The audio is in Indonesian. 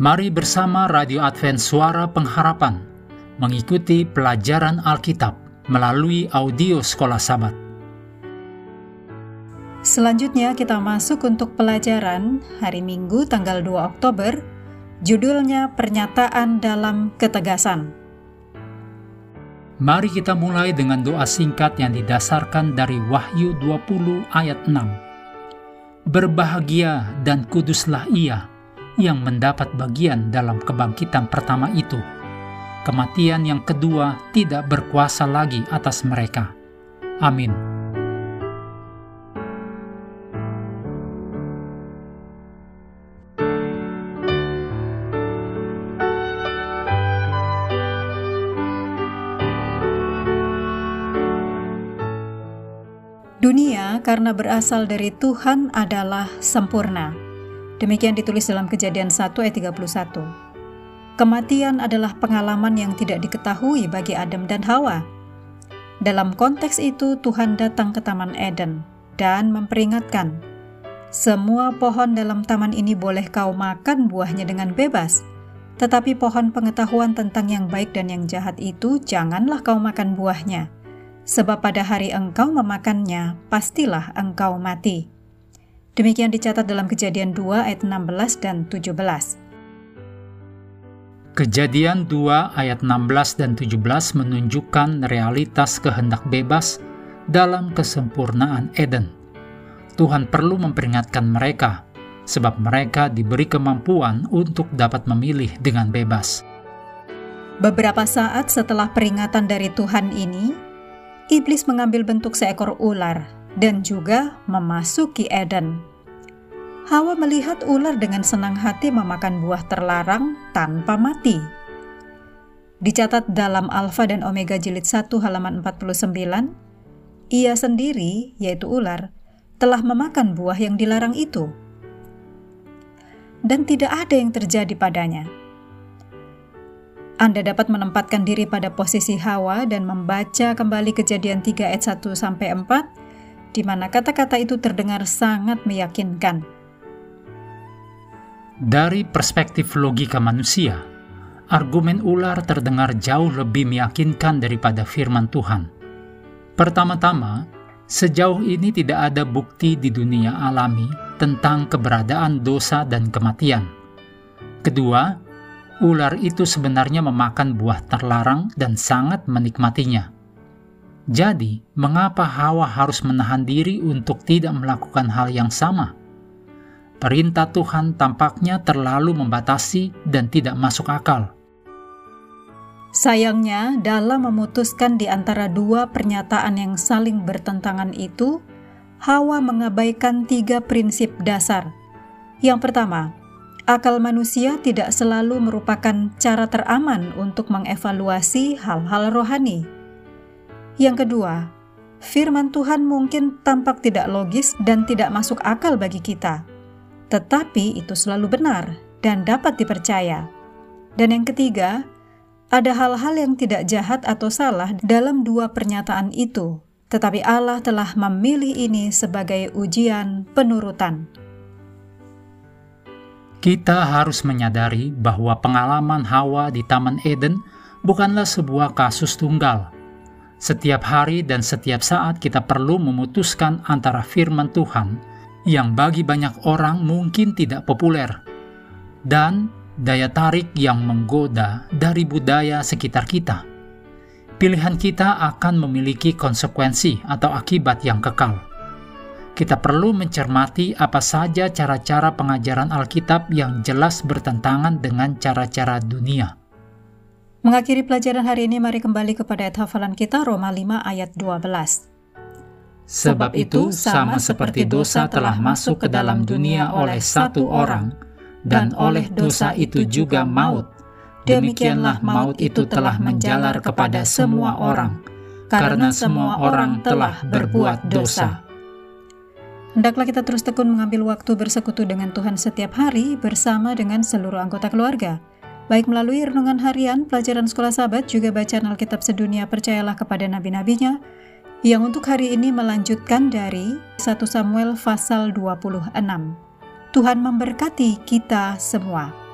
Mari bersama Radio Advent Suara Pengharapan mengikuti pelajaran Alkitab melalui audio Sekolah Sabat. Selanjutnya kita masuk untuk pelajaran hari Minggu tanggal 2 Oktober, judulnya Pernyataan dalam Ketegasan. Mari kita mulai dengan doa singkat yang didasarkan dari Wahyu 20 ayat 6. Berbahagia dan kuduslah ia yang mendapat bagian dalam kebangkitan pertama itu. Kematian yang kedua tidak berkuasa lagi atas mereka. Amin. Dunia karena berasal dari Tuhan adalah sempurna Demikian ditulis dalam kejadian 1 ayat 31. Kematian adalah pengalaman yang tidak diketahui bagi Adam dan Hawa. Dalam konteks itu Tuhan datang ke Taman Eden dan memperingatkan, semua pohon dalam taman ini boleh kau makan buahnya dengan bebas, tetapi pohon pengetahuan tentang yang baik dan yang jahat itu janganlah kau makan buahnya, sebab pada hari engkau memakannya, pastilah engkau mati. Demikian dicatat dalam Kejadian 2 ayat 16 dan 17. Kejadian 2 ayat 16 dan 17 menunjukkan realitas kehendak bebas dalam kesempurnaan Eden. Tuhan perlu memperingatkan mereka, sebab mereka diberi kemampuan untuk dapat memilih dengan bebas. Beberapa saat setelah peringatan dari Tuhan ini, iblis mengambil bentuk seekor ular dan juga memasuki Eden. Hawa melihat ular dengan senang hati memakan buah terlarang tanpa mati. Dicatat dalam Alfa dan Omega jilid 1 halaman 49, ia sendiri, yaitu ular, telah memakan buah yang dilarang itu. Dan tidak ada yang terjadi padanya. Anda dapat menempatkan diri pada posisi Hawa dan membaca kembali kejadian 3 ayat 1 sampai 4 di mana kata-kata itu terdengar sangat meyakinkan. Dari perspektif logika manusia, argumen ular terdengar jauh lebih meyakinkan daripada firman Tuhan. Pertama-tama, sejauh ini tidak ada bukti di dunia alami tentang keberadaan dosa dan kematian. Kedua, ular itu sebenarnya memakan buah terlarang dan sangat menikmatinya. Jadi, mengapa Hawa harus menahan diri untuk tidak melakukan hal yang sama? perintah Tuhan tampaknya terlalu membatasi dan tidak masuk akal. Sayangnya, dalam memutuskan di antara dua pernyataan yang saling bertentangan itu, Hawa mengabaikan tiga prinsip dasar. Yang pertama, akal manusia tidak selalu merupakan cara teraman untuk mengevaluasi hal-hal rohani. Yang kedua, firman Tuhan mungkin tampak tidak logis dan tidak masuk akal bagi kita tetapi itu selalu benar dan dapat dipercaya. Dan yang ketiga, ada hal-hal yang tidak jahat atau salah dalam dua pernyataan itu, tetapi Allah telah memilih ini sebagai ujian penurutan. Kita harus menyadari bahwa pengalaman Hawa di Taman Eden bukanlah sebuah kasus tunggal. Setiap hari dan setiap saat kita perlu memutuskan antara firman Tuhan yang bagi banyak orang mungkin tidak populer, dan daya tarik yang menggoda dari budaya sekitar kita. Pilihan kita akan memiliki konsekuensi atau akibat yang kekal. Kita perlu mencermati apa saja cara-cara pengajaran Alkitab yang jelas bertentangan dengan cara-cara dunia. Mengakhiri pelajaran hari ini, mari kembali kepada ayat hafalan kita Roma 5 ayat 12. Sebab itu, sama seperti dosa telah masuk ke dalam dunia oleh satu orang, dan oleh dosa itu juga maut. Demikianlah maut itu telah menjalar kepada semua orang, karena semua orang telah berbuat dosa. Hendaklah kita terus tekun mengambil waktu bersekutu dengan Tuhan setiap hari bersama dengan seluruh anggota keluarga. Baik melalui renungan harian, pelajaran sekolah sahabat, juga bacaan Alkitab sedunia percayalah kepada nabi-nabinya, yang untuk hari ini melanjutkan dari 1 Samuel pasal 26. Tuhan memberkati kita semua.